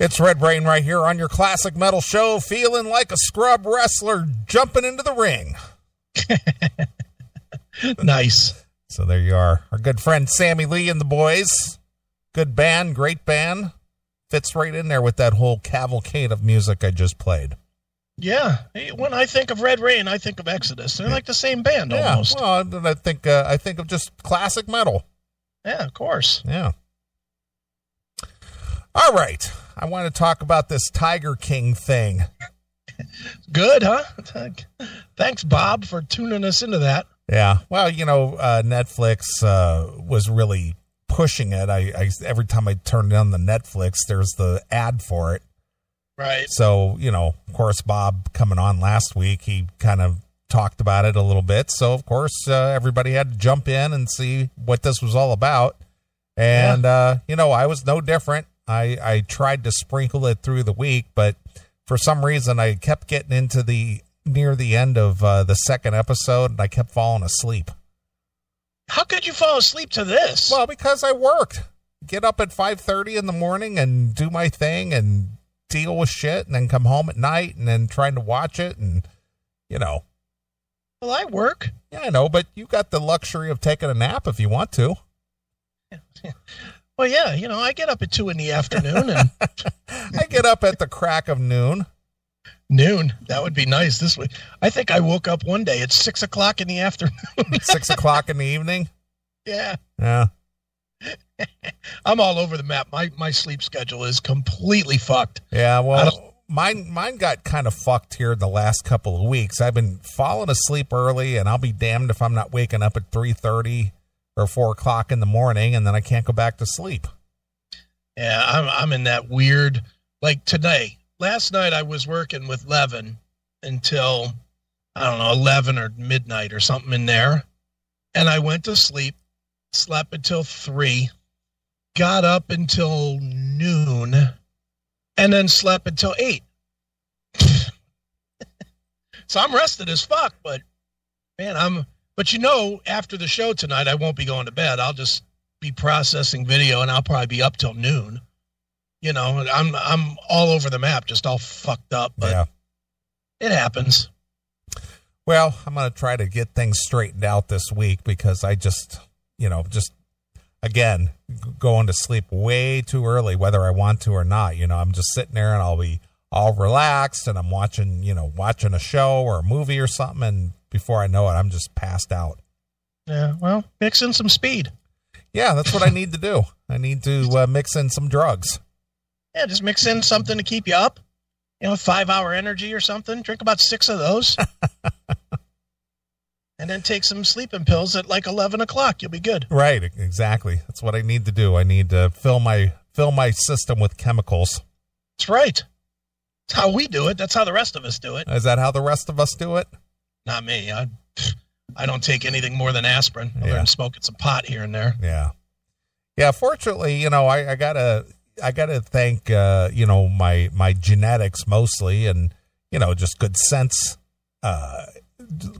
It's Red Rain right here on your classic metal show, feeling like a scrub wrestler jumping into the ring. nice. So there you are. Our good friend Sammy Lee and the boys. Good band, great band. Fits right in there with that whole cavalcade of music I just played. Yeah, when I think of Red Rain, I think of Exodus. They're like the same band yeah, almost. Well, I think uh, I think of just classic metal. Yeah, of course. Yeah. All right. I want to talk about this Tiger King thing. Good, huh? Thanks, Bob, for tuning us into that. Yeah. Well, you know, uh, Netflix uh, was really pushing it. I, I every time I turn on the Netflix, there's the ad for it. Right. So, you know, of course, Bob coming on last week, he kind of talked about it a little bit. So, of course, uh, everybody had to jump in and see what this was all about. And, yeah. uh, you know, I was no different. I, I tried to sprinkle it through the week, but for some reason I kept getting into the near the end of uh, the second episode and I kept falling asleep. How could you fall asleep to this? Well, because I worked. Get up at 5:30 in the morning and do my thing and deal with shit and then come home at night and then trying to watch it and you know. Well, I work. Yeah, I know, but you got the luxury of taking a nap if you want to. Well, yeah, you know, I get up at two in the afternoon, and I get up at the crack of noon. Noon, that would be nice. This week, I think I woke up one day at six o'clock in the afternoon. six o'clock in the evening. Yeah. Yeah. I'm all over the map. My my sleep schedule is completely fucked. Yeah, well, mine mine got kind of fucked here the last couple of weeks. I've been falling asleep early, and I'll be damned if I'm not waking up at three thirty or four o'clock in the morning, and then I can't go back to sleep. Yeah, I'm I'm in that weird like today. Last night I was working with Levin until I don't know eleven or midnight or something in there, and I went to sleep, slept until three, got up until noon, and then slept until eight. so I'm rested as fuck, but man, I'm but you know, after the show tonight, I won't be going to bed. I'll just be processing video, and I'll probably be up till noon. You know, I'm I'm all over the map, just all fucked up. But yeah. it happens. Well, I'm going to try to get things straightened out this week because I just, you know, just again going to sleep way too early, whether I want to or not. You know, I'm just sitting there and I'll be all relaxed and I'm watching, you know, watching a show or a movie or something, and before I know it, I'm just passed out. Yeah, well, mix in some speed. Yeah, that's what I need to do. I need to uh, mix in some drugs. Yeah, just mix in something to keep you up. You know, five hour energy or something. Drink about six of those. and then take some sleeping pills at like 11 o'clock. You'll be good. Right, exactly. That's what I need to do. I need to fill my fill my system with chemicals. That's right. That's how we do it. That's how the rest of us do it. Is that how the rest of us do it? Not me. I, I don't take anything more than aspirin. Other yeah. than smoking some pot here and there. Yeah, yeah. Fortunately, you know, I, I gotta, I gotta thank, uh, you know, my my genetics mostly, and you know, just good sense. Uh,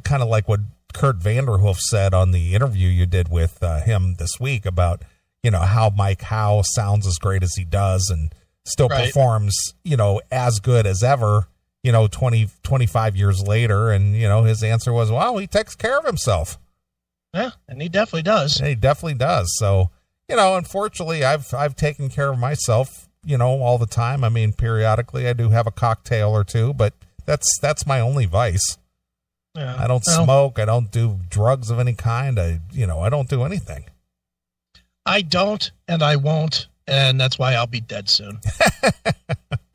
kind of like what Kurt Vanderhoof said on the interview you did with uh, him this week about, you know, how Mike Howe sounds as great as he does and still right. performs, you know, as good as ever you know 20 25 years later and you know his answer was well he takes care of himself. Yeah and he definitely does. And he definitely does. So you know unfortunately i've i've taken care of myself you know all the time. I mean periodically i do have a cocktail or two but that's that's my only vice. Yeah, i don't well, smoke. I don't do drugs of any kind. I you know i don't do anything. I don't and i won't and that's why i'll be dead soon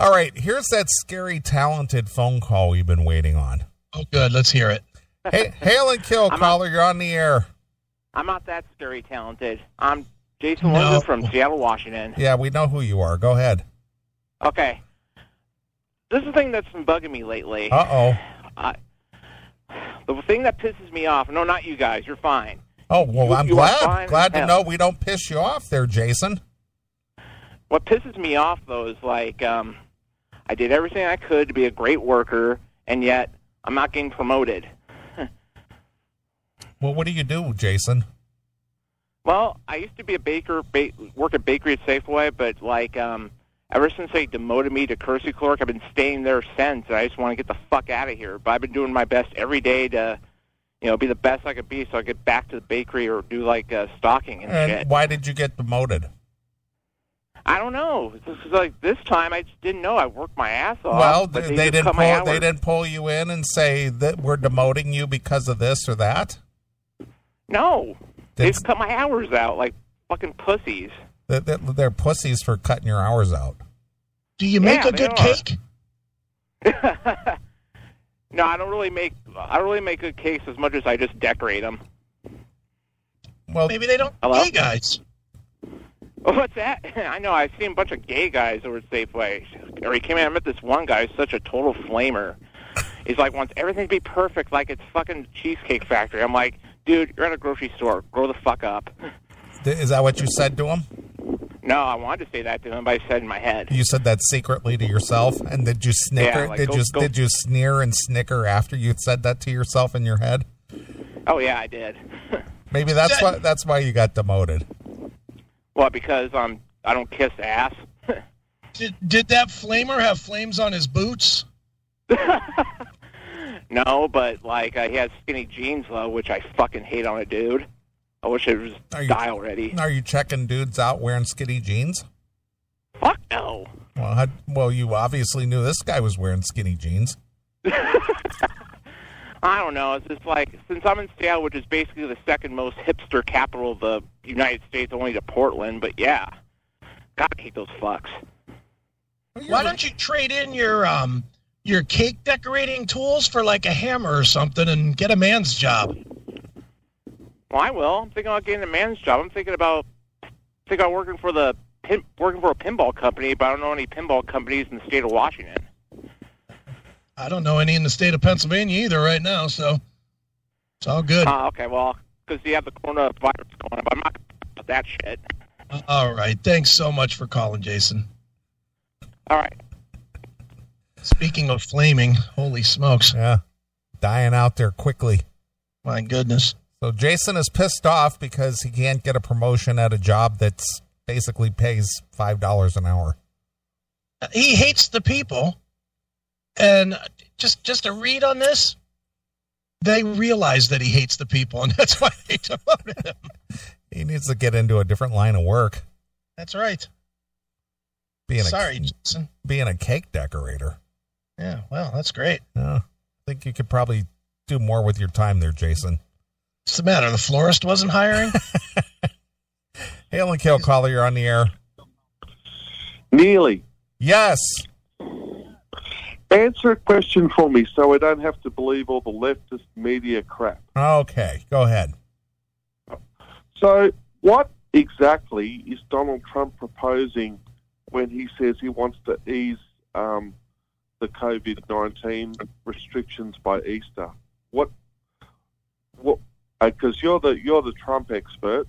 All right, here's that scary, talented phone call we've been waiting on. Oh, good. Let's hear it. Hey, hail and kill, caller. Not, you're on the air. I'm not that scary talented. I'm Jason no. from Seattle, Washington. Yeah, we know who you are. Go ahead. Okay. This is the thing that's been bugging me lately. Uh oh. the thing that pisses me off. No, not you guys. You're fine. Oh well, you, I'm you glad. Glad to know we don't piss you off there, Jason. What pisses me off though is like um, I did everything I could to be a great worker, and yet I'm not getting promoted. well, what do you do, Jason? Well, I used to be a baker, ba- work at bakery at Safeway, but like um, ever since they demoted me to courtesy clerk, I've been staying there since. And I just want to get the fuck out of here. But I've been doing my best every day to, you know, be the best I could be, so I get back to the bakery or do like uh, stocking and, And shit. why did you get demoted? I don't know. This is like this time I just didn't know. I worked my ass off. well, but they, they, didn't pull. They didn't pull you in and say that we're demoting you because of this or that. No, they just cut my hours out like fucking pussies. That that- they're pussies for cutting your hours out. Do you make Yeah, a good cake? no, I don't really make. I don't really make good cakes as much as I just decorate them. Well, Maybe they don't. Hello? Hey guys. Oh, what's that? I know. I've seen a bunch of gay guys over at Safeway. Or he came in. I met this one guy. Who's such a total flamer. He's like wants everything to be perfect, like it's fucking Cheesecake Factory. I'm like, dude, you're at a grocery store. Grow the fuck up. is that what you said to him? No, I wanted to say that to him, but I said in my head. You said that secretly to yourself, and did you snicker? Yeah, like, did go- you go- did you sneer and snicker after you said that to yourself in your head? Oh yeah, I did. Maybe that's That- why that's why you got demoted. Well, because um, I don't kiss ass. Did, did that flamer have flames on his boots? no, but like uh, he had skinny jeans though, which I fucking hate on a dude. I wish it was Are you- die already. Are you checking dudes out wearing skinny jeans? Fuck no. Well, how, well, you obviously knew this guy was wearing skinny jeans. I don't know. It's just like since I'm in Seattle, which is basically the second most hipster capital of the United States, only to Portland. But yeah, God, I hate those fucks. Why don't you trade in your um your cake decorating tools for like a hammer or something and get a man's job? Well, I will. I'm thinking about getting a man's job. I'm thinking about thinking about working for the pin, working for a pinball company, but I don't know any pinball companies in the state of Washington. I don't know any in the state of Pennsylvania either right now, so it's all good. Oh, okay. Well, because you have the coronavirus going on, but I'm not gonna talk about that shit. Uh, all right. Thanks so much for calling, Jason. All right. Speaking of flaming, holy smokes. Yeah, dying out there quickly. My goodness. So Jason is pissed off because he can't get a promotion at a job that's basically pays five dollars an hour. He hates the people. And just just a read on this, they realize that he hates the people, and that's why they demoted him. He needs to get into a different line of work. That's right. Being Sorry, a Jason. being a cake decorator. Yeah, well, that's great. Yeah, I think you could probably do more with your time there, Jason. What's the matter? The florist wasn't hiring? Hail and kill caller, you're on the air. Neeley. Yes. Answer a question for me so I don't have to believe all the leftist media crap. Okay, go ahead. So, what exactly is Donald Trump proposing when he says he wants to ease um, the COVID 19 restrictions by Easter? What? What? Because you're the you're the Trump expert.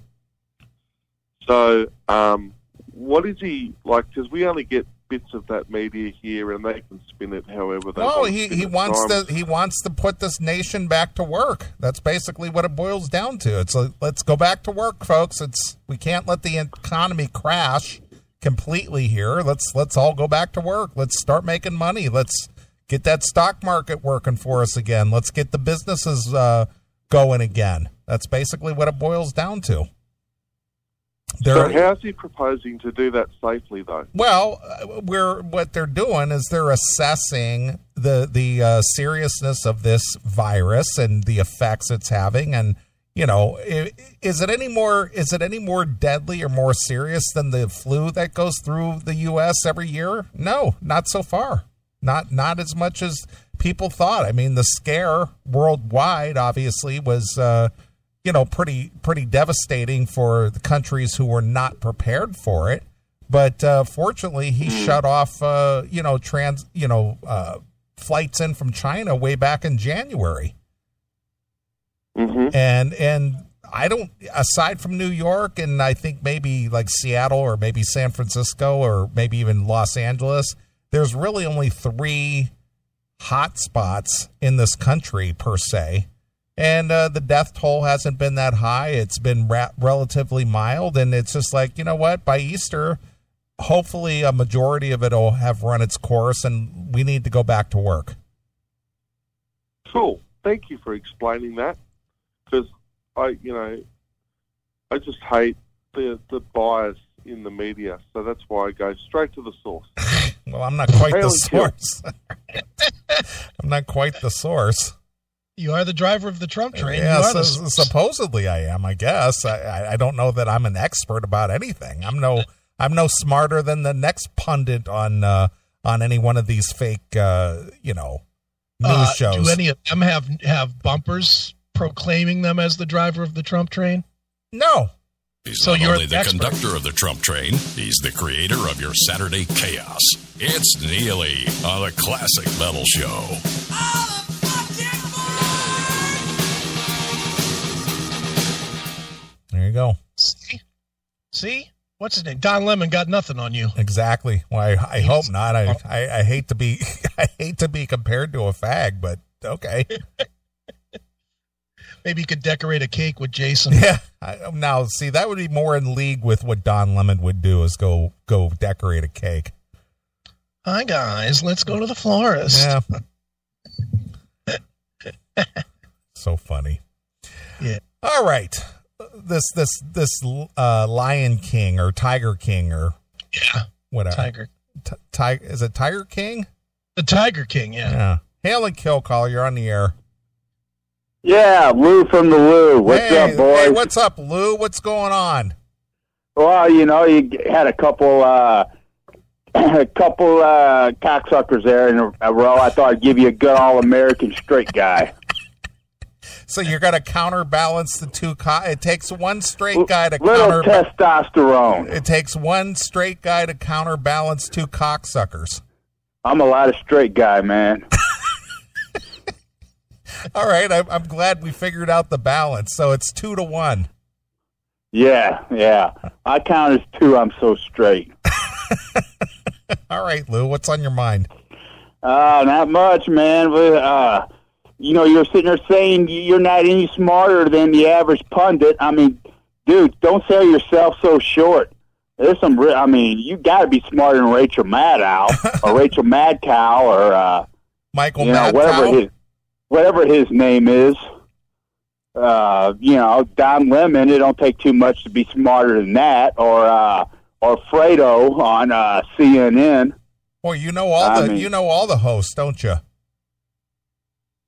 So, um, what is he like? Because we only get bits of that media here, and they can spin it however they No, want. he, he wants to he wants to put this nation back to work. That's basically what it boils down to. It's like let's go back to work, folks. It's we can't let the economy crash completely here. Let's let's all go back to work. Let's start making money. Let's get that stock market working for us again. Let's get the businesses uh, going again. That's basically what it boils down to. So There, how's he proposing to do that safely, though? well, uh, we're what they're doing is they're assessing the the uh, seriousness of this virus and the effects it's having, and you know, is it any more is it any more deadly or more serious than the flu that goes through the U.S. every year? No, not so far. Not not as much as people thought. I mean, the scare worldwide obviously was. Uh, you know, pretty pretty devastating for the countries who were not prepared for it. But uh, fortunately, he shut off, uh, you know, trans, you know, uh, flights in from China way back in January, Mm-hmm. and and I don't, aside from New York and I think maybe like Seattle or maybe San Francisco or maybe even Los Angeles, there's really only three hot spots in this country per se and uh, the death toll hasn't been that high. It's been ra- relatively mild, and it's just like you know what? By Easter, hopefully, a majority of it will have run its course, and we need to go back to work. Cool. Thank you for explaining that. Because I, you know, I just hate the the bias in the media. So that's why I go straight to the source. Well, I'm not quite the source. I'm not quite the source. You are the driver of the Trump train. Yeah, you are so, the supposedly I am. I guess I, I, I don't know that I'm an expert about anything. I'm no I'm no smarter than the next pundit on uh, on any one of these fake uh, you know news Uh, shows. Do any of them have have bumpers proclaiming them as the driver of the Trump train? no, He's So not you're only the the expert. conductor of the Trump train, he's the creator of your Saturday chaos. It's Neeley on the Classic Metal Show. You go. See, see, what's his name? Don Lemon got nothing on you. Exactly. Well, I, I hope not. I, I I hate to be I hate to be compared to a fag, but okay. Maybe you could decorate a cake with Jason. Yeah. I, now, see, that would be more in league with what Don Lemon would do is go go decorate a cake. Hi guys, let's go to the florist. Yeah. so funny. Yeah. All right. This this this uh, Lion King or Tiger King or Yeah, whatever. Tiger, T- Ti- is it Tiger King? the Tiger King. Yeah. Yeah. Hail and kill caller. You're on the air. Yeah, Lou from the Lou. What's hey, up, boys? Hey, what's up, Lou? What's going on? well, you know, you had a couple, uh, a couple uh, cocksuckers there in a, a row. I thought I'd give you a good all-American straight guy. So you're going to counterbalance the two. Co- it takes one straight guy to Little counter. testosterone. it takes one straight guy to counterbalance two cocksuckers. I'm a lot of straight guy, man. All right, I'm, I'm glad we figured out the balance. So it's two to one. Yeah, yeah. I count as two. I'm so straight. All right, Lou, what's on your mind? Uh, not much, man. But, uh, you know, you're sitting there saying you're not any smarter than the average pundit. I mean, dude, don't sell yourself so short. There's some, re- I mean, you got to be smarter than Rachel Maddow or Rachel Madcow or, uh, Michael you know, whatever his, whatever his name is. Uh, you know, Don Lemon. It don't take too much to be smarter than that, or uh, or Fredo on uh, CNN. Well, you know all I the mean- you know all the hosts, don't you?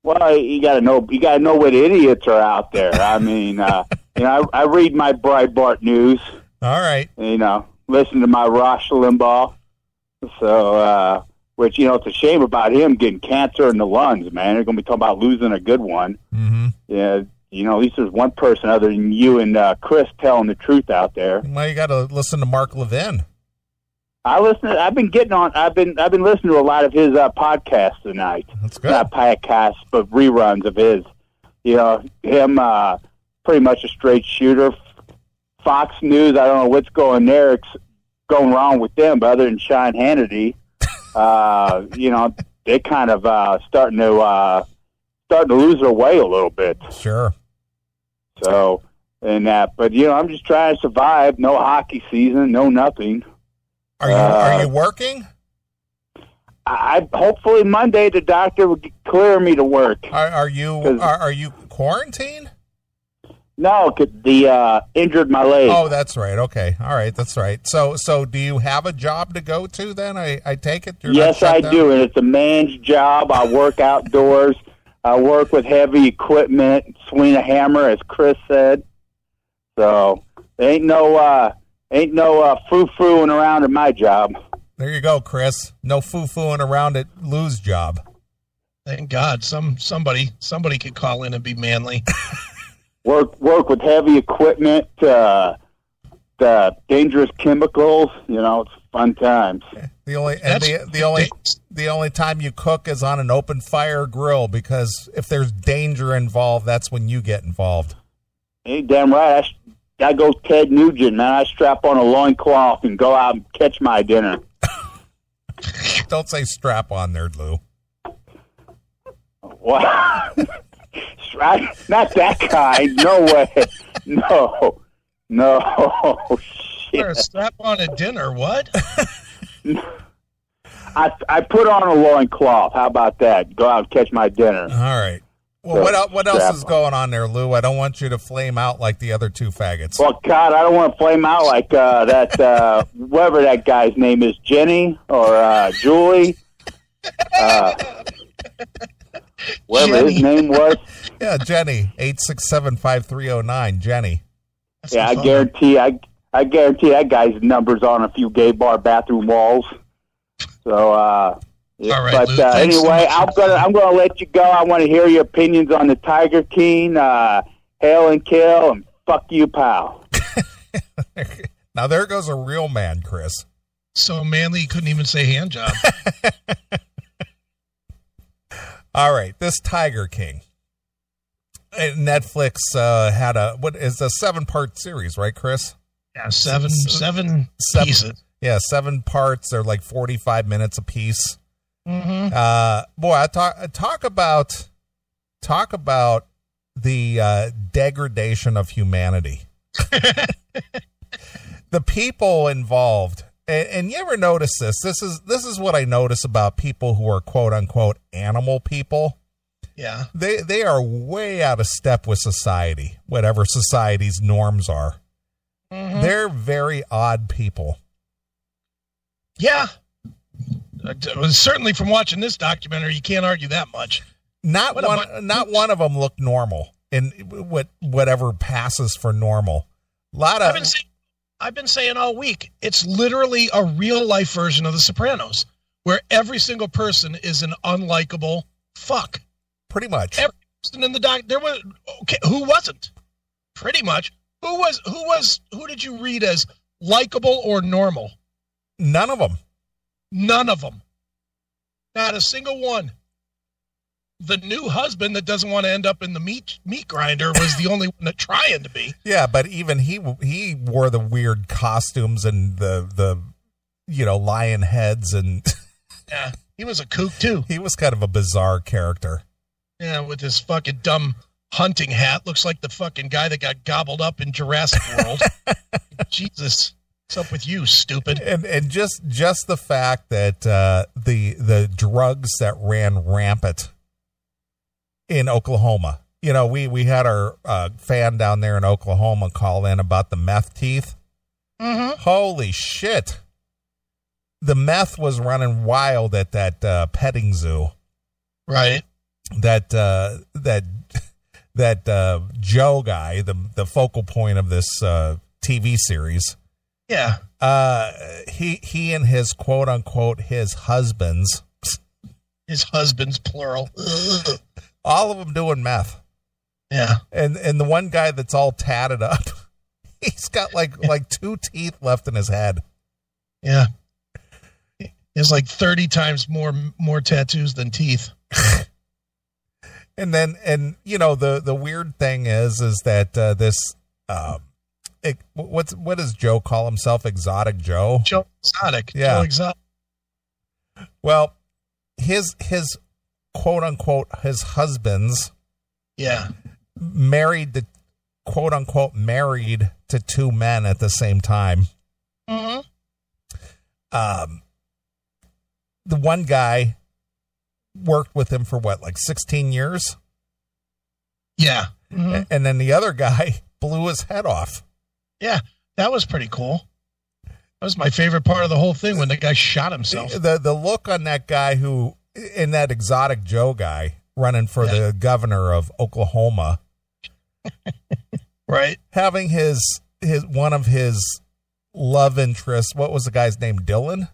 Well, you got to know. You got to know what idiots are out there. I mean, uh, you know, I, I read my Breitbart news. All right. You know, listen to my Rush Limbaugh. So, uh, which you know, it's a shame about him getting cancer in the lungs. Man, they're going to be talking about losing a good one. Mm-hmm. Yeah, you know, at least there's one person other than you and uh, Chris telling the truth out there. Well, you got to listen to Mark Levin. I listen. I've been getting on. I've been. I've been listening to a lot of his uh, podcasts tonight. That's good. not podcasts, but reruns of his. You know, him uh, pretty much a straight shooter. Fox News, I don't know what's going there, ex- going wrong with them, but other than Sean Hannity, uh, you know, they kind of uh, starting to uh, starting to lose their way a little bit. Sure. So, and that, but you know, I'm just trying to survive. No hockey season, no nothing. Are you Uh, are you working? I hopefully Monday the doctor will clear me to work. Are, are you are, are you quarantined? No, 'cause the uh, injured my leg. Oh, that's right. Okay. All right. That's right. So so do you have a job to go to then? I, I take it. You're yes, I down? do, and it's a man's job. I work outdoors. I work with heavy equipment, swing a hammer, as Chris said. So there ain't no uh, ain't no uh, foo fooing around in my job. There you go, Chris. No foo fooing around at Lou's job. Thank God, some somebody somebody could call in and be manly. Work work with heavy equipment, uh, the dangerous chemicals. You know, it's fun times. The only and the, the only the only time you cook is on an open fire grill because if there's danger involved, that's when you get involved. Hey, damn right. I, s- I go Ted Nugent, man. I strap on a loincloth and go out and catch my dinner. Don't say strap on there, Lou. Wow. I, not that kind. No way. No. No. Or a strap on a dinner. What? I I put on a loincloth. How about that? Go out and catch my dinner. All right. Well, what el- what else is going on there, Lou? I don't want you to flame out like the other two faggots. Well, God, I don't want to flame out like uh, that. Uh, whatever that guy's name is, Jenny or uh, Julie. Uh, whatever his name was. Yeah, Jenny eight six seven five three zero nine. Jenny. That's Yeah, I guarantee. I I guarantee that guy's numbers on a few gay bar bathroom walls. So, uh, yeah, All right, but Lou, uh, thanks so anyway. I'm gonna I'm gonna let you go. I want to hear your opinions on the Tiger King, uh, Hail and Kill, and fuck you, pal. now there goes a real man, Chris. So manly, he couldn't even say hand job. All right, this Tiger King. Uh, Netflix uh, had a what is a seven part series, right, Chris? Yeah, seven, seven Seven. pieces. Yeah, seven parts. They're like forty five minutes a piece. Mm-hmm. Uh, boy, I talk talk about talk about the uh, degradation of humanity. the people involved, and, and you ever notice this? This is this is what I notice about people who are quote unquote animal people. Yeah. They they are way out of step with society, whatever society's norms are. Mhm. They're very odd people. Yeah. Uh, certainly from watching this documentary, you can't argue that much. Not What one, not one of them looked normal in what whatever passes for normal. A lot I've of been saying, I've been saying all week, it's literally a real life version of The Sopranos, where every single person is an unlikable fuck. pretty much. Every person in the doc, there was okay, who wasn't? Pretty much. Who was? Who was? Who did you read as likable or normal? None of them. None of them. Not a single one. The new husband that doesn't want to end up in the meat meat grinder was the only one that trying to be. Yeah, but even he he wore the weird costumes and the the you know lion heads and Yeah, he was a kook too. he was kind of a bizarre character. Yeah, with his fucking dumb hunting hat. Looks like the fucking guy that got gobbled up in Jurassic World. Jesus. What's up with you, stupid? and and just just the fact that uh, the the drugs that ran rampant in Oklahoma. You know, we we had our uh, fan down there in Oklahoma call in about the meth teeth. Mm-hmm. Holy shit! The meth was running wild at that uh, petting zoo. Right. That uh, that that uh, Joe guy, the the focal point of this uh, TV series. Yeah. uh he he and his quote unquote his husbands His husband's plural. All of them doing meth Yeah. and and the one guy that's all tatted up he's got like like two teeth left in his head Yeah. Has like 30 times more more tattoos than teeth. and then and you know the the weird thing is is that uh this um what's what does joe call himself exotic joe Joe Exotic. Yeah. Joe Exotic. well his his quote unquote his husbands Yeah. married to quote unquote married to two men at the same time. Mm-hmm. Um, the one guy worked with him for what, like 16 years? Yeah. Mhm. And then the other guy blew his head off. Yeah. That was pretty cool. That was my favorite part of the whole thing when the guy shot himself. The the look on that guy who in that exotic Joe guy running for Yeah. the governor of Oklahoma, Right. having his his one of his love interests, what was the guy's name? Dylan?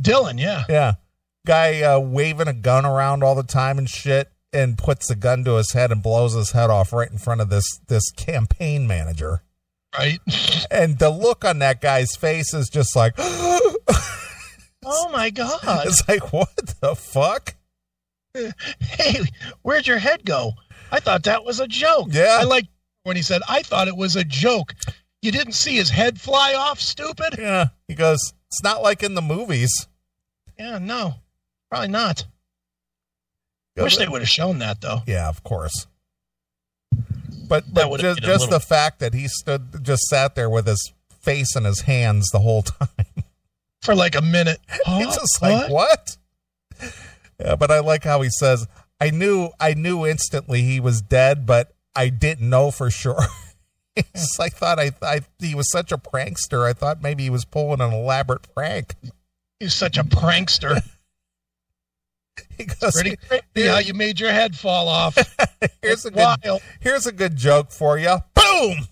Dylan, yeah. Yeah. Guy uh, waving a gun around all the time and shit and puts the gun to his head and blows his head off right in front of this this campaign manager. Right. And the look on that guy's face is just like Oh my God. it's like what the fuck? Hey, where'd your head go? I thought that was a joke. Yeah. I like when he said, I thought it was a joke. You didn't see his head fly off, stupid? Yeah. He goes, It's not like in the movies. Yeah, no. Probably not. Wish they would have shown that though. Yeah, of course. But, That but just, just little- the fact that he stood, just sat there with his face in his hands the whole time. For like a minute. It's just like what? Yeah, but I like how he says, "I knew, I knew instantly he was dead, but I didn't know for sure." It's like thought I, I he was such a prankster. I thought maybe he was pulling an elaborate prank. He's such a prankster. He goes, Pretty crazy how you made your head fall off. "Here's a good, wild. here's a good joke for you." Boom.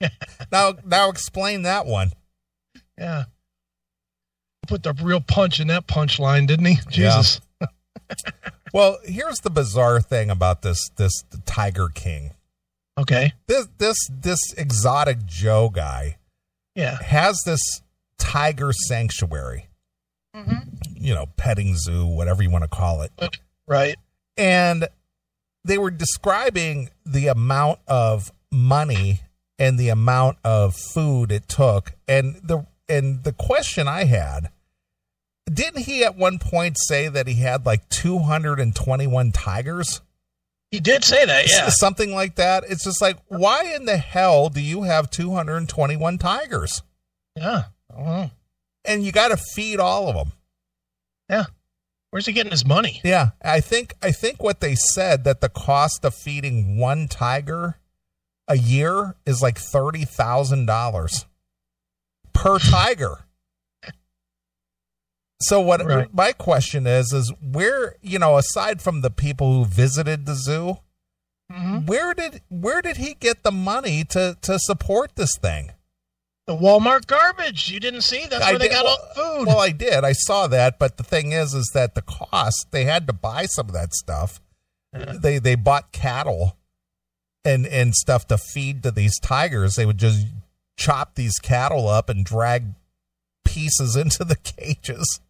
now, now explain that one. Yeah. Put the real punch in that punch line, didn't he? Jesus. Well, here's the bizarre thing about this this Tiger King. Okay. This this this exotic Joe guy Yeah. has this tiger sanctuary. Mm-hmm. You know, petting zoo, whatever you want to call it. Right. And they were describing the amount of money and the amount of food it took. And the and the question I had, didn't he at one point say that he had like 221 tigers? He did say that. Yeah. Something like that. It's just like, why in the hell do you have 221 tigers? Yeah. I don't know. And you got to feed all of them. Yeah. Where's he getting his money? Yeah, I think I think what they said that the cost of feeding one tiger a year is like thirty thousand dollars per tiger. So what Right. my question is is where you know aside from the people who visited the zoo, Mm-hmm. where did where did he get the money to to support this thing? The Walmart garbage. You didn't see? That's I where they did- got well- all the food. Well, I did. I saw that, but the thing is, is that the cost they had to buy some of that stuff. They they bought cattle and and stuff to feed to these tigers. They would just chop these cattle up and drag pieces into the cages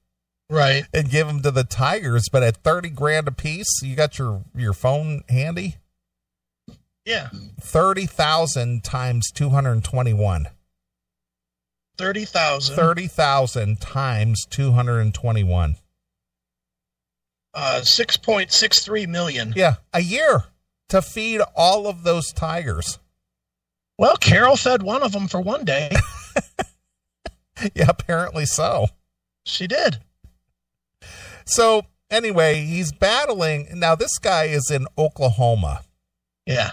right. and give them to the tigers. But at thirty grand a piece, you got your your phone handy. Yeah. Thirty thousand times two hundred and twenty one. 30,000. Thirty thousand times two hundred and twenty one. Uh, 6.63 million. Yeah, a year to feed all of those tigers. Well, Carol fed one of them for one day. Yeah, apparently so. she did. So, anyway, he's battling. Now, this guy is in Oklahoma, Yeah.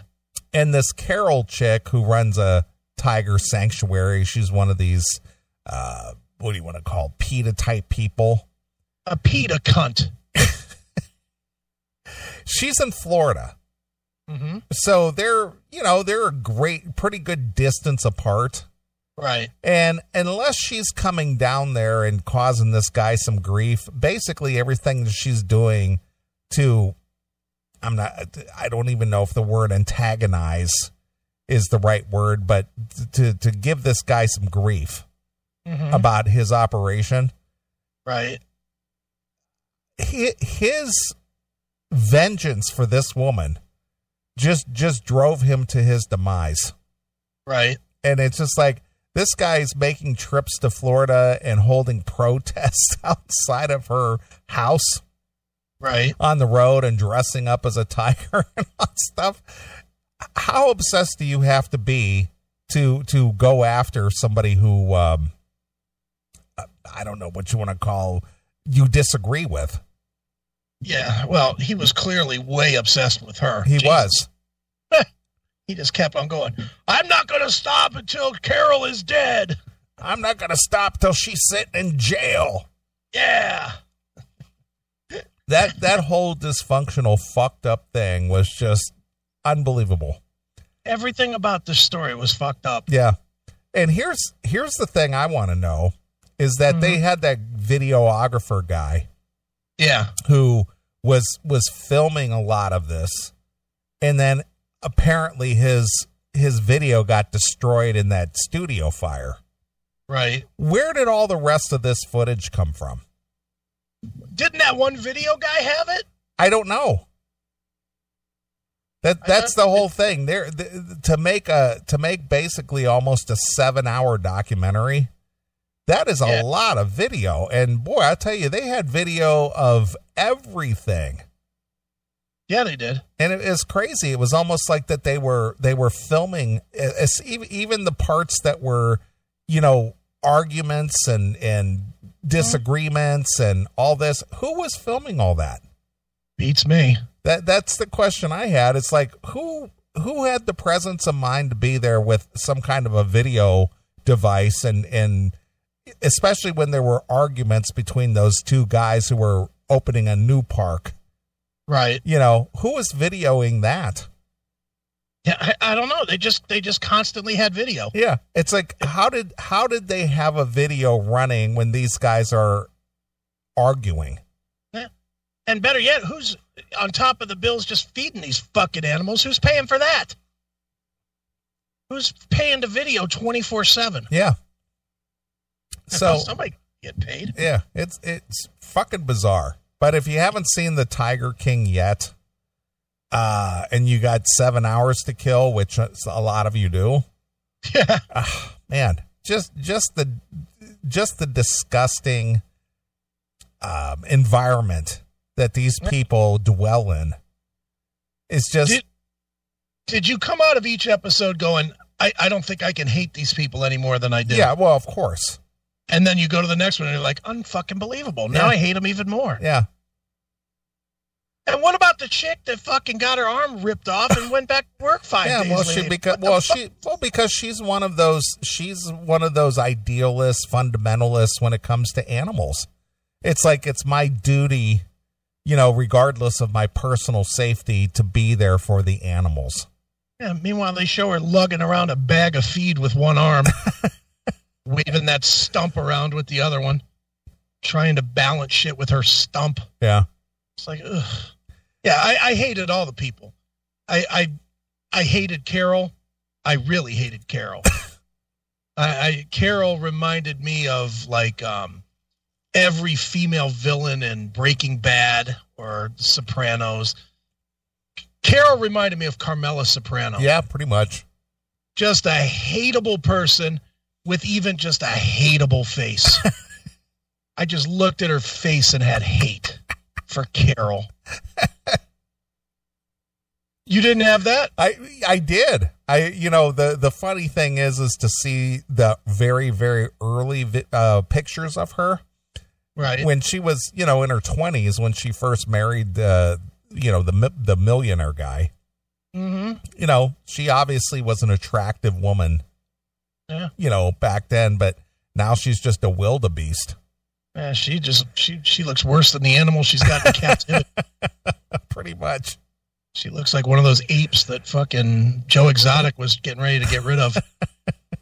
and this Carol chick who runs a tiger sanctuary, she's one of these, uh, what do you want to call PETA type people. A PETA cunt. She's in Florida. Mm-hmm. So they're, you know, they're a great, pretty good distance apart. Right. And unless she's coming down there and causing this guy some grief, basically everything that she's doing to, I'm not, I don't even know if the word antagonize is the right word, but to, to give this guy some grief Mhm. about his operation, Right. hi- his vengeance for this woman just, just drove him to his demise. Right. and it's just like this guy's making trips to Florida and holding protests outside of her house Right. on the road and dressing up as a tiger and all stuff. How obsessed do you have to be to to go after somebody who um, I don't know what you want to call you disagree with? Yeah. Well, he was clearly way obsessed with her. He Jesus. was. He just kept on going. I'm not going to stop until Carol is dead. I'm not going to stop till she's sitting in jail. Yeah. That that whole dysfunctional fucked up thing was just unbelievable. Everything about this story was fucked up. Yeah. And here's here's the thing I want to know is that they mm-hmm. had that videographer guy Yeah. who was was filming a lot of this and then apparently his his video got destroyed in that studio fire. Right. Where did all the rest of this footage come from? Didn't that one video guy have it? I don't know. That that's the whole thing. There th- to make a to make basically almost a 7-hour documentary. That is a Yeah. lot of video and boy, I tell you they had video of everything. Yeah, they did. and it is crazy. It was almost like that they were they were filming even even the parts that were, you know, arguments and and mm-hmm. disagreements and all this. Who was filming all that? Beats me. That that's the question I had. It's like who who had the presence of mind to be there with some kind of a video device and and especially when there were arguments between those two guys who were opening a new park. Right. You know, who was videoing that? Yeah, I, I don't know. They just they just constantly had video. Yeah, it's like how did how did they have a video running when these guys are arguing? Yeah. And better yet, who's on top of the bills just feeding these fucking animals? Who's paying for that? Who's paying to video twenty four seven? Yeah. So somebody get paid. yeah, it's it's fucking bizarre. But if you haven't seen the Tiger King yet, uh, and you got seven hours to kill, which a lot of you do, Yeah. ah, man, just just the just the disgusting um, environment that these people dwell in is just Did, did you come out of each episode going, I, I don't think I can hate these people any more than I did? yeah. Well, of course, And then you go to the next one and you're like, unfucking believable. Now Yeah. I hate them even more. yeah. And what about the chick that fucking got her arm ripped off and went back to work five Yeah, days well, later? she because well fuck? she well because she's one of those she's one of those idealists, fundamentalists when it comes to animals. It's like it's my duty, you know, regardless of my personal safety, to be there for the animals. Yeah, meanwhile, they show her lugging around a bag of feed with one arm, waving that stump around with the other one, trying to balance shit with her stump. Yeah, It's like, ugh. Yeah, I, I hated all the people. I, I, I hated Carol. I really hated Carol. I, I Carol reminded me of like um, every female villain in Breaking Bad or Sopranos. Carol reminded me of Carmela Soprano. yeah, pretty much. Just a hateable person with even just a hateable face. I just looked at her face and had hate for Carol. you didn't have that? I I did. I you know the the funny thing is is to see the very very early vi- uh, pictures of her Right. when she was you know in her twenties when she first married the you know the the millionaire guy. hmm you know, she obviously was an attractive woman, Yeah. you know, back then, but now she's just a wildebeest. Yeah, she just she she looks worse than the animal she's got in captivity. Pretty much. She looks like one of those apes that fucking Joe Exotic was getting ready to get rid of.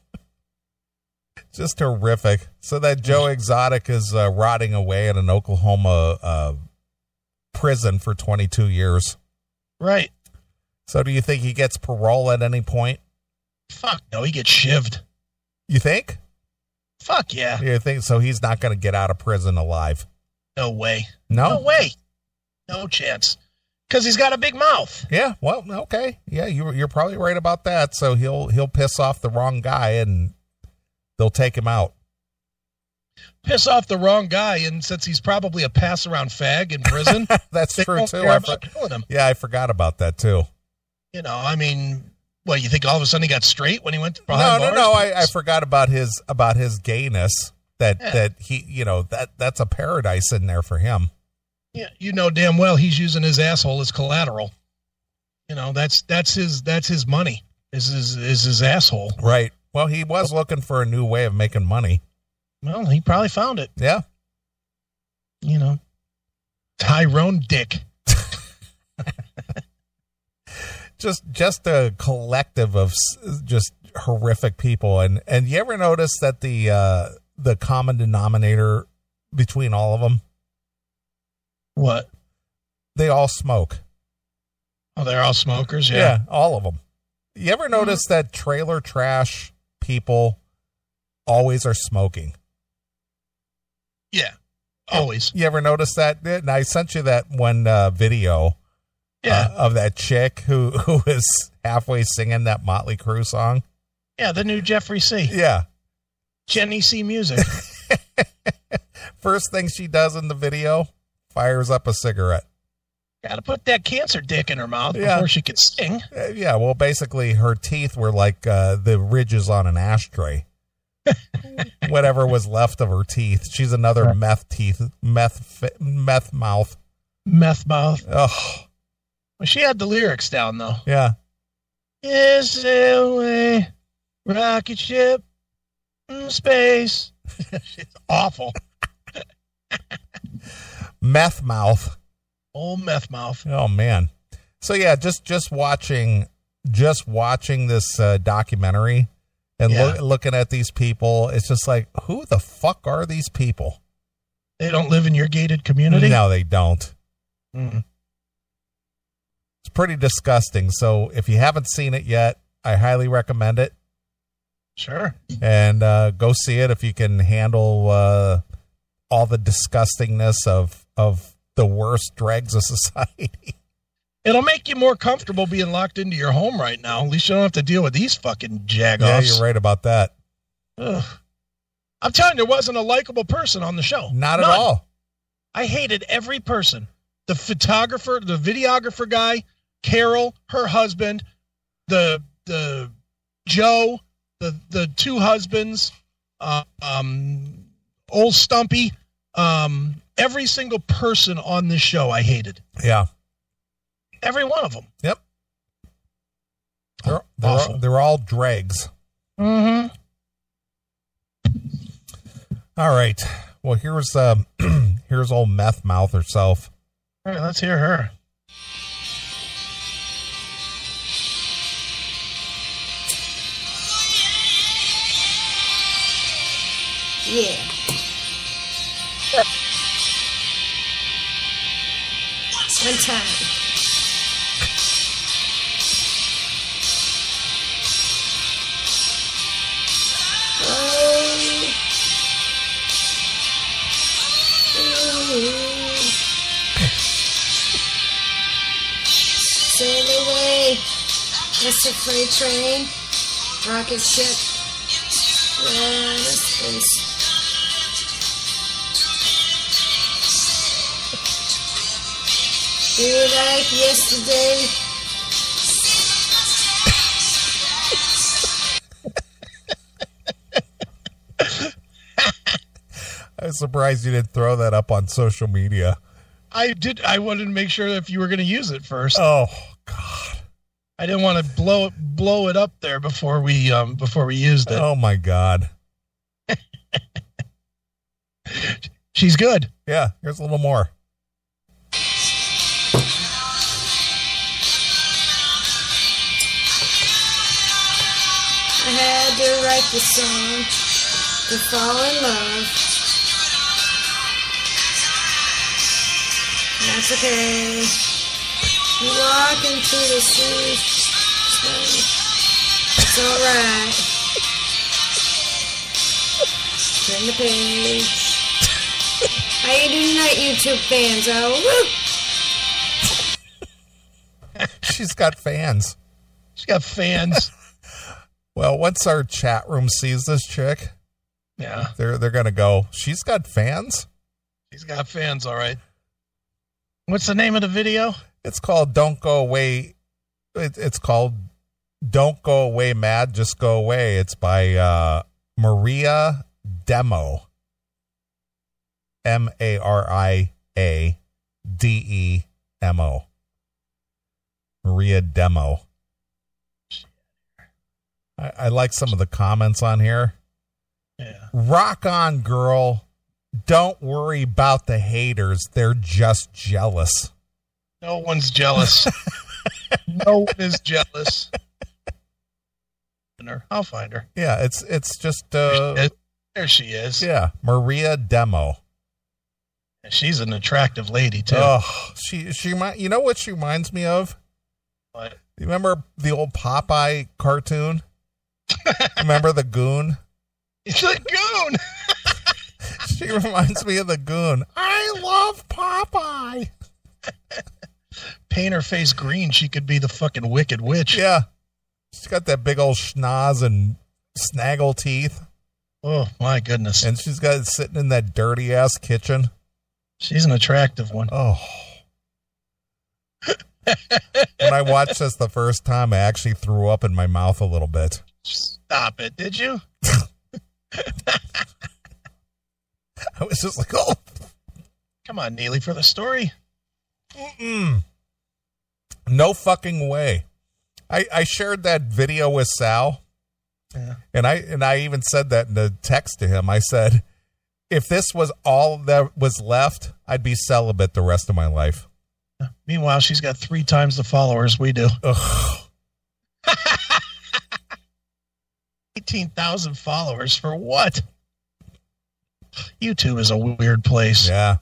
Just horrific. So that Joe Exotic is uh, rotting away in an Oklahoma uh, prison for 22 years. right. So do you think he gets parole at any point? Fuck no, he gets shivved. You think? Fuck yeah. You think so? He's not going to get out of prison alive. No way. No. No way. No chance. Because he's got a big mouth. Yeah. Well, okay. Yeah, you, you're probably right about that. So he'll he'll piss off the wrong guy and they'll take him out. Piss off the wrong guy, and since he's probably a pass around fag in prison, That's true too. I for- killing him. yeah, I forgot about that too. You know, I mean, well, you think all of a sudden he got straight when he went to No, behind no, bars? no. I, I forgot about his about his gayness. That Yeah. that he, you know, that that's a paradise in there for him. Yeah, you know damn well he's using his asshole as collateral. You know, that's that's his that's his money. Is his is his asshole. Right. Well, he was looking for a new way of making money. Well, he probably found it. Yeah. You know, Tyrone Dick. Just just a collective of just horrific people. And and you ever notice that the uh the common denominator between all of them, What? they all smoke. Oh, they're all smokers. Yeah, Yeah. all of them. You ever notice that trailer trash people always are smoking? Yeah. Always. You ever notice that? And I sent you that one uh, video Yeah. uh, of that chick who who is halfway singing that Motley Crue song. yeah. The new Jeffrey C. Yeah. Jenny C. Music. First thing she does in the video, fires up a cigarette. Got to put that cancer dick in her mouth Yeah. before she could sing. Uh, yeah, well, basically, her teeth were like uh, the ridges on an ashtray. Whatever was left of her teeth. She's another meth teeth, meth, meth mouth. Meth mouth. Oh, Well, she had the lyrics down though. yeah. Is sail away, rocket ship, in space. She's awful. Meth mouth. Old meth mouth. Oh man. So yeah, just just watching just watching this uh, documentary and Yeah. look, looking at these people, it's just like, who the fuck are these people? They don't live in your gated community. No, they don't. Mm. It's pretty disgusting. So if you haven't seen it yet, I highly recommend it. Sure. and uh, go see it if you can handle uh, all the disgustingness of of the worst dregs of society. It'll make you more comfortable being locked into your home right now. At least you don't have to deal with these fucking jagoffs. yeah, you're right about that. Ugh. I'm telling you, there wasn't a likable person on the show. Not at all. I hated every person. The photographer, the videographer guy, Carol, her husband, the the Joe, the the two husbands, uh, um, old Stumpy, um, every single person on this show I hated. Yeah. Every one of them. Yep. They're they're, Awful. they're all dregs. Mm-hmm. All right. Well, here's um here's old meth mouth herself. All right, let's hear her. Yeah. Ooh. Sail away, Mr. Freight Train, rocket ship, outer space. Be like yesterday. I was surprised you didn't throw that up on social media. I did. I wanted to make sure if you were going to use it first. Oh God. I didn't want to blow it blow it up there before we um before we used it. Oh my God. She's good. Yeah. Here's a little more. Write the song to fall in love. That's okay. You walk into the sea. It's alright. Turn the page. How you doing tonight, YouTube fans? Oh, woo! She's got fans. She's got fans. Well, once our chat room sees this chick, yeah, they're they're gonna go. She's got fans. she's got fans. All right. What's the name of the video? It's called "Don't Go Away." It, it's called "Don't Go Away Mad, Just Go Away." It's by uh, Maria Demo. M A R I A D E M O. Maria Demo. I, I like some of the comments on here. Yeah. Rock on, girl. Don't worry about the haters. They're just jealous. No one's jealous. no one is jealous. Her. I'll find her. Yeah, it's it's just uh There she is. yeah, Maria Demo. She's an attractive lady too. Oh, she she might you know what she reminds me of? But You remember the old Popeye cartoon? remember the goon? it's a goon. She reminds me of the goon. I love Popeye. Paint her face green. She could be the fucking wicked witch. Yeah. She's got that big old schnoz and snaggle teeth. Oh my goodness. And she's got it sitting in that dirty ass kitchen. She's an attractive one. Oh. when I watched this the first time, I actually threw up in my mouth a little bit. Stop it, did you? I was just like, oh, Come on, Neeley, for the story. mm-mm. no fucking way. I, I shared that video with Sal, Yeah. and I and I even said that in the text to him. I said, if this was all that was left, I'd be celibate the rest of my life. Meanwhile, she's got three times the followers we do. Ugh. 18,000 followers for what? YouTube is a weird place. Yeah.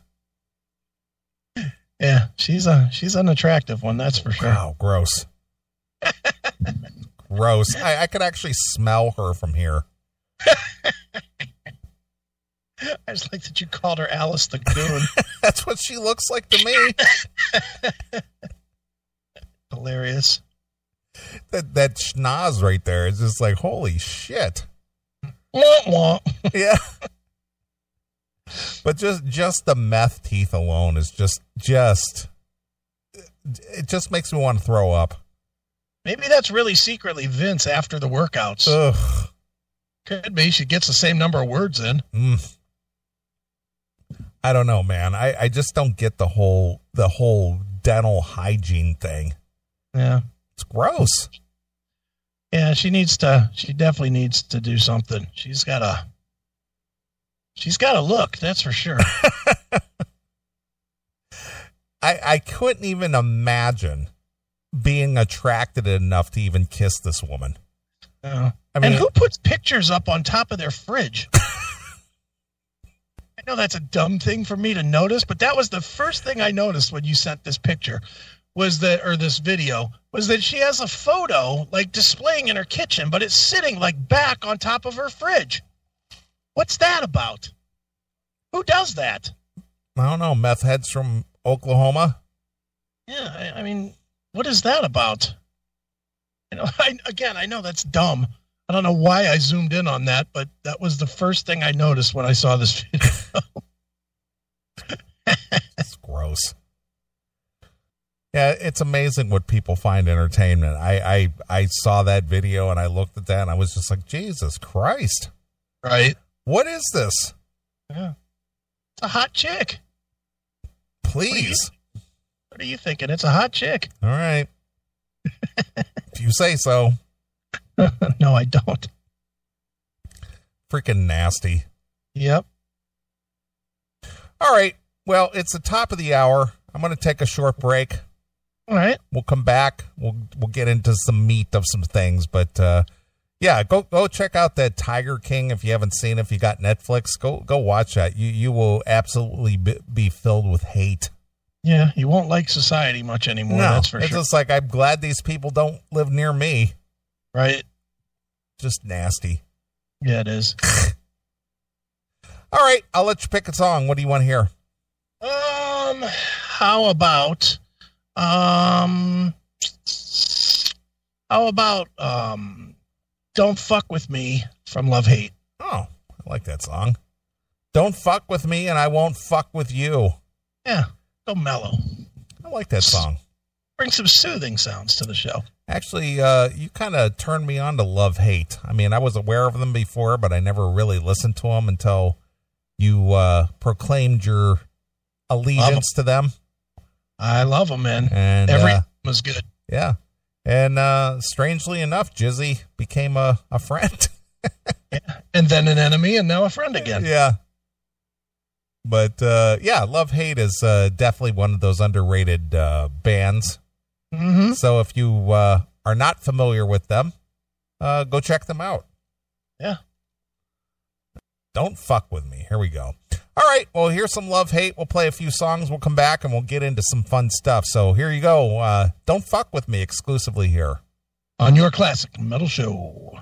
Yeah, she's a she's an attractive one, that's for sure. Wow, gross. gross. I, I could actually smell her from here. I just like that you called her Alice the Goon. That's what she looks like to me. Hilarious. That that schnoz right there is just like holy shit. Yeah. But just just the meth teeth alone is just just it just makes me want to throw up. Maybe that's really secretly Vince after the workouts. Ugh. Could be. She gets the same number of words in. Mm. I don't know, man. I, I just don't get the whole the whole dental hygiene thing. Yeah. It's gross. Yeah, she needs to she definitely needs to do something. She's got a She's got a look, that's for sure. I I couldn't even imagine being attracted enough to even kiss this woman. Yeah. I mean, and who puts pictures up on top of their fridge? I know that's a dumb thing for me to notice, but that was the first thing I noticed when you sent this picture was that or this video was that she has a photo like displaying in her kitchen, but it's sitting like back on top of her fridge. What's that about? Who does that? I don't know, meth heads from Oklahoma. Yeah, I, I mean, what is that about? You know, I, again, I know that's dumb. I don't know why I zoomed in on that, but that was the first thing I noticed when I saw this video. It's gross. Yeah, it's amazing what people find entertainment. I, I I saw that video and I looked at that and I was just like, Jesus Christ. right? What is this? Yeah. It's a hot chick. Please. What are you thinking? It's a hot chick. All right. if you say so. no, I don't. Freaking nasty. Yep. All right. Well, it's the top of the hour. I'm going to take a short break. All right. We'll come back. We'll we'll get into some meat of some things, but uh yeah, go go check out that Tiger King if you haven't seen it. If you got Netflix, go go watch that. You you will absolutely be, be filled with hate. Yeah, you won't like society much anymore. No, that's for sure. it's sure. just like I'm glad these people don't live near me. right? Just nasty. Yeah, it is. All right, I'll let you pick a song. What do you want to hear? Um, how about um, how about um, "Don't Fuck with Me" from Love Hate? Oh, I like that song. Don't fuck with me, and I won't fuck with you. Yeah, go mellow. I like that song. Bring some soothing sounds to the show. Actually, uh, you kind of turned me on to Love Hate. I mean, I was aware of them before, but I never really listened to them until you uh, proclaimed your allegiance to them. I love them, man. And Every uh, was good. yeah, and uh, strangely enough, Jizzy became a, a friend. yeah. And then an enemy, and now a friend again. yeah. But uh, yeah, Love Hate is uh, definitely one of those underrated uh, bands. hmm So if you uh, are not familiar with them, uh, go check them out. Yeah. Don't fuck with me. Here we go. All right. Well, here's some love hate. We'll play a few songs. We'll come back and we'll get into some fun stuff. So here you go. Uh, don't fuck with me exclusively here. On your classic metal show.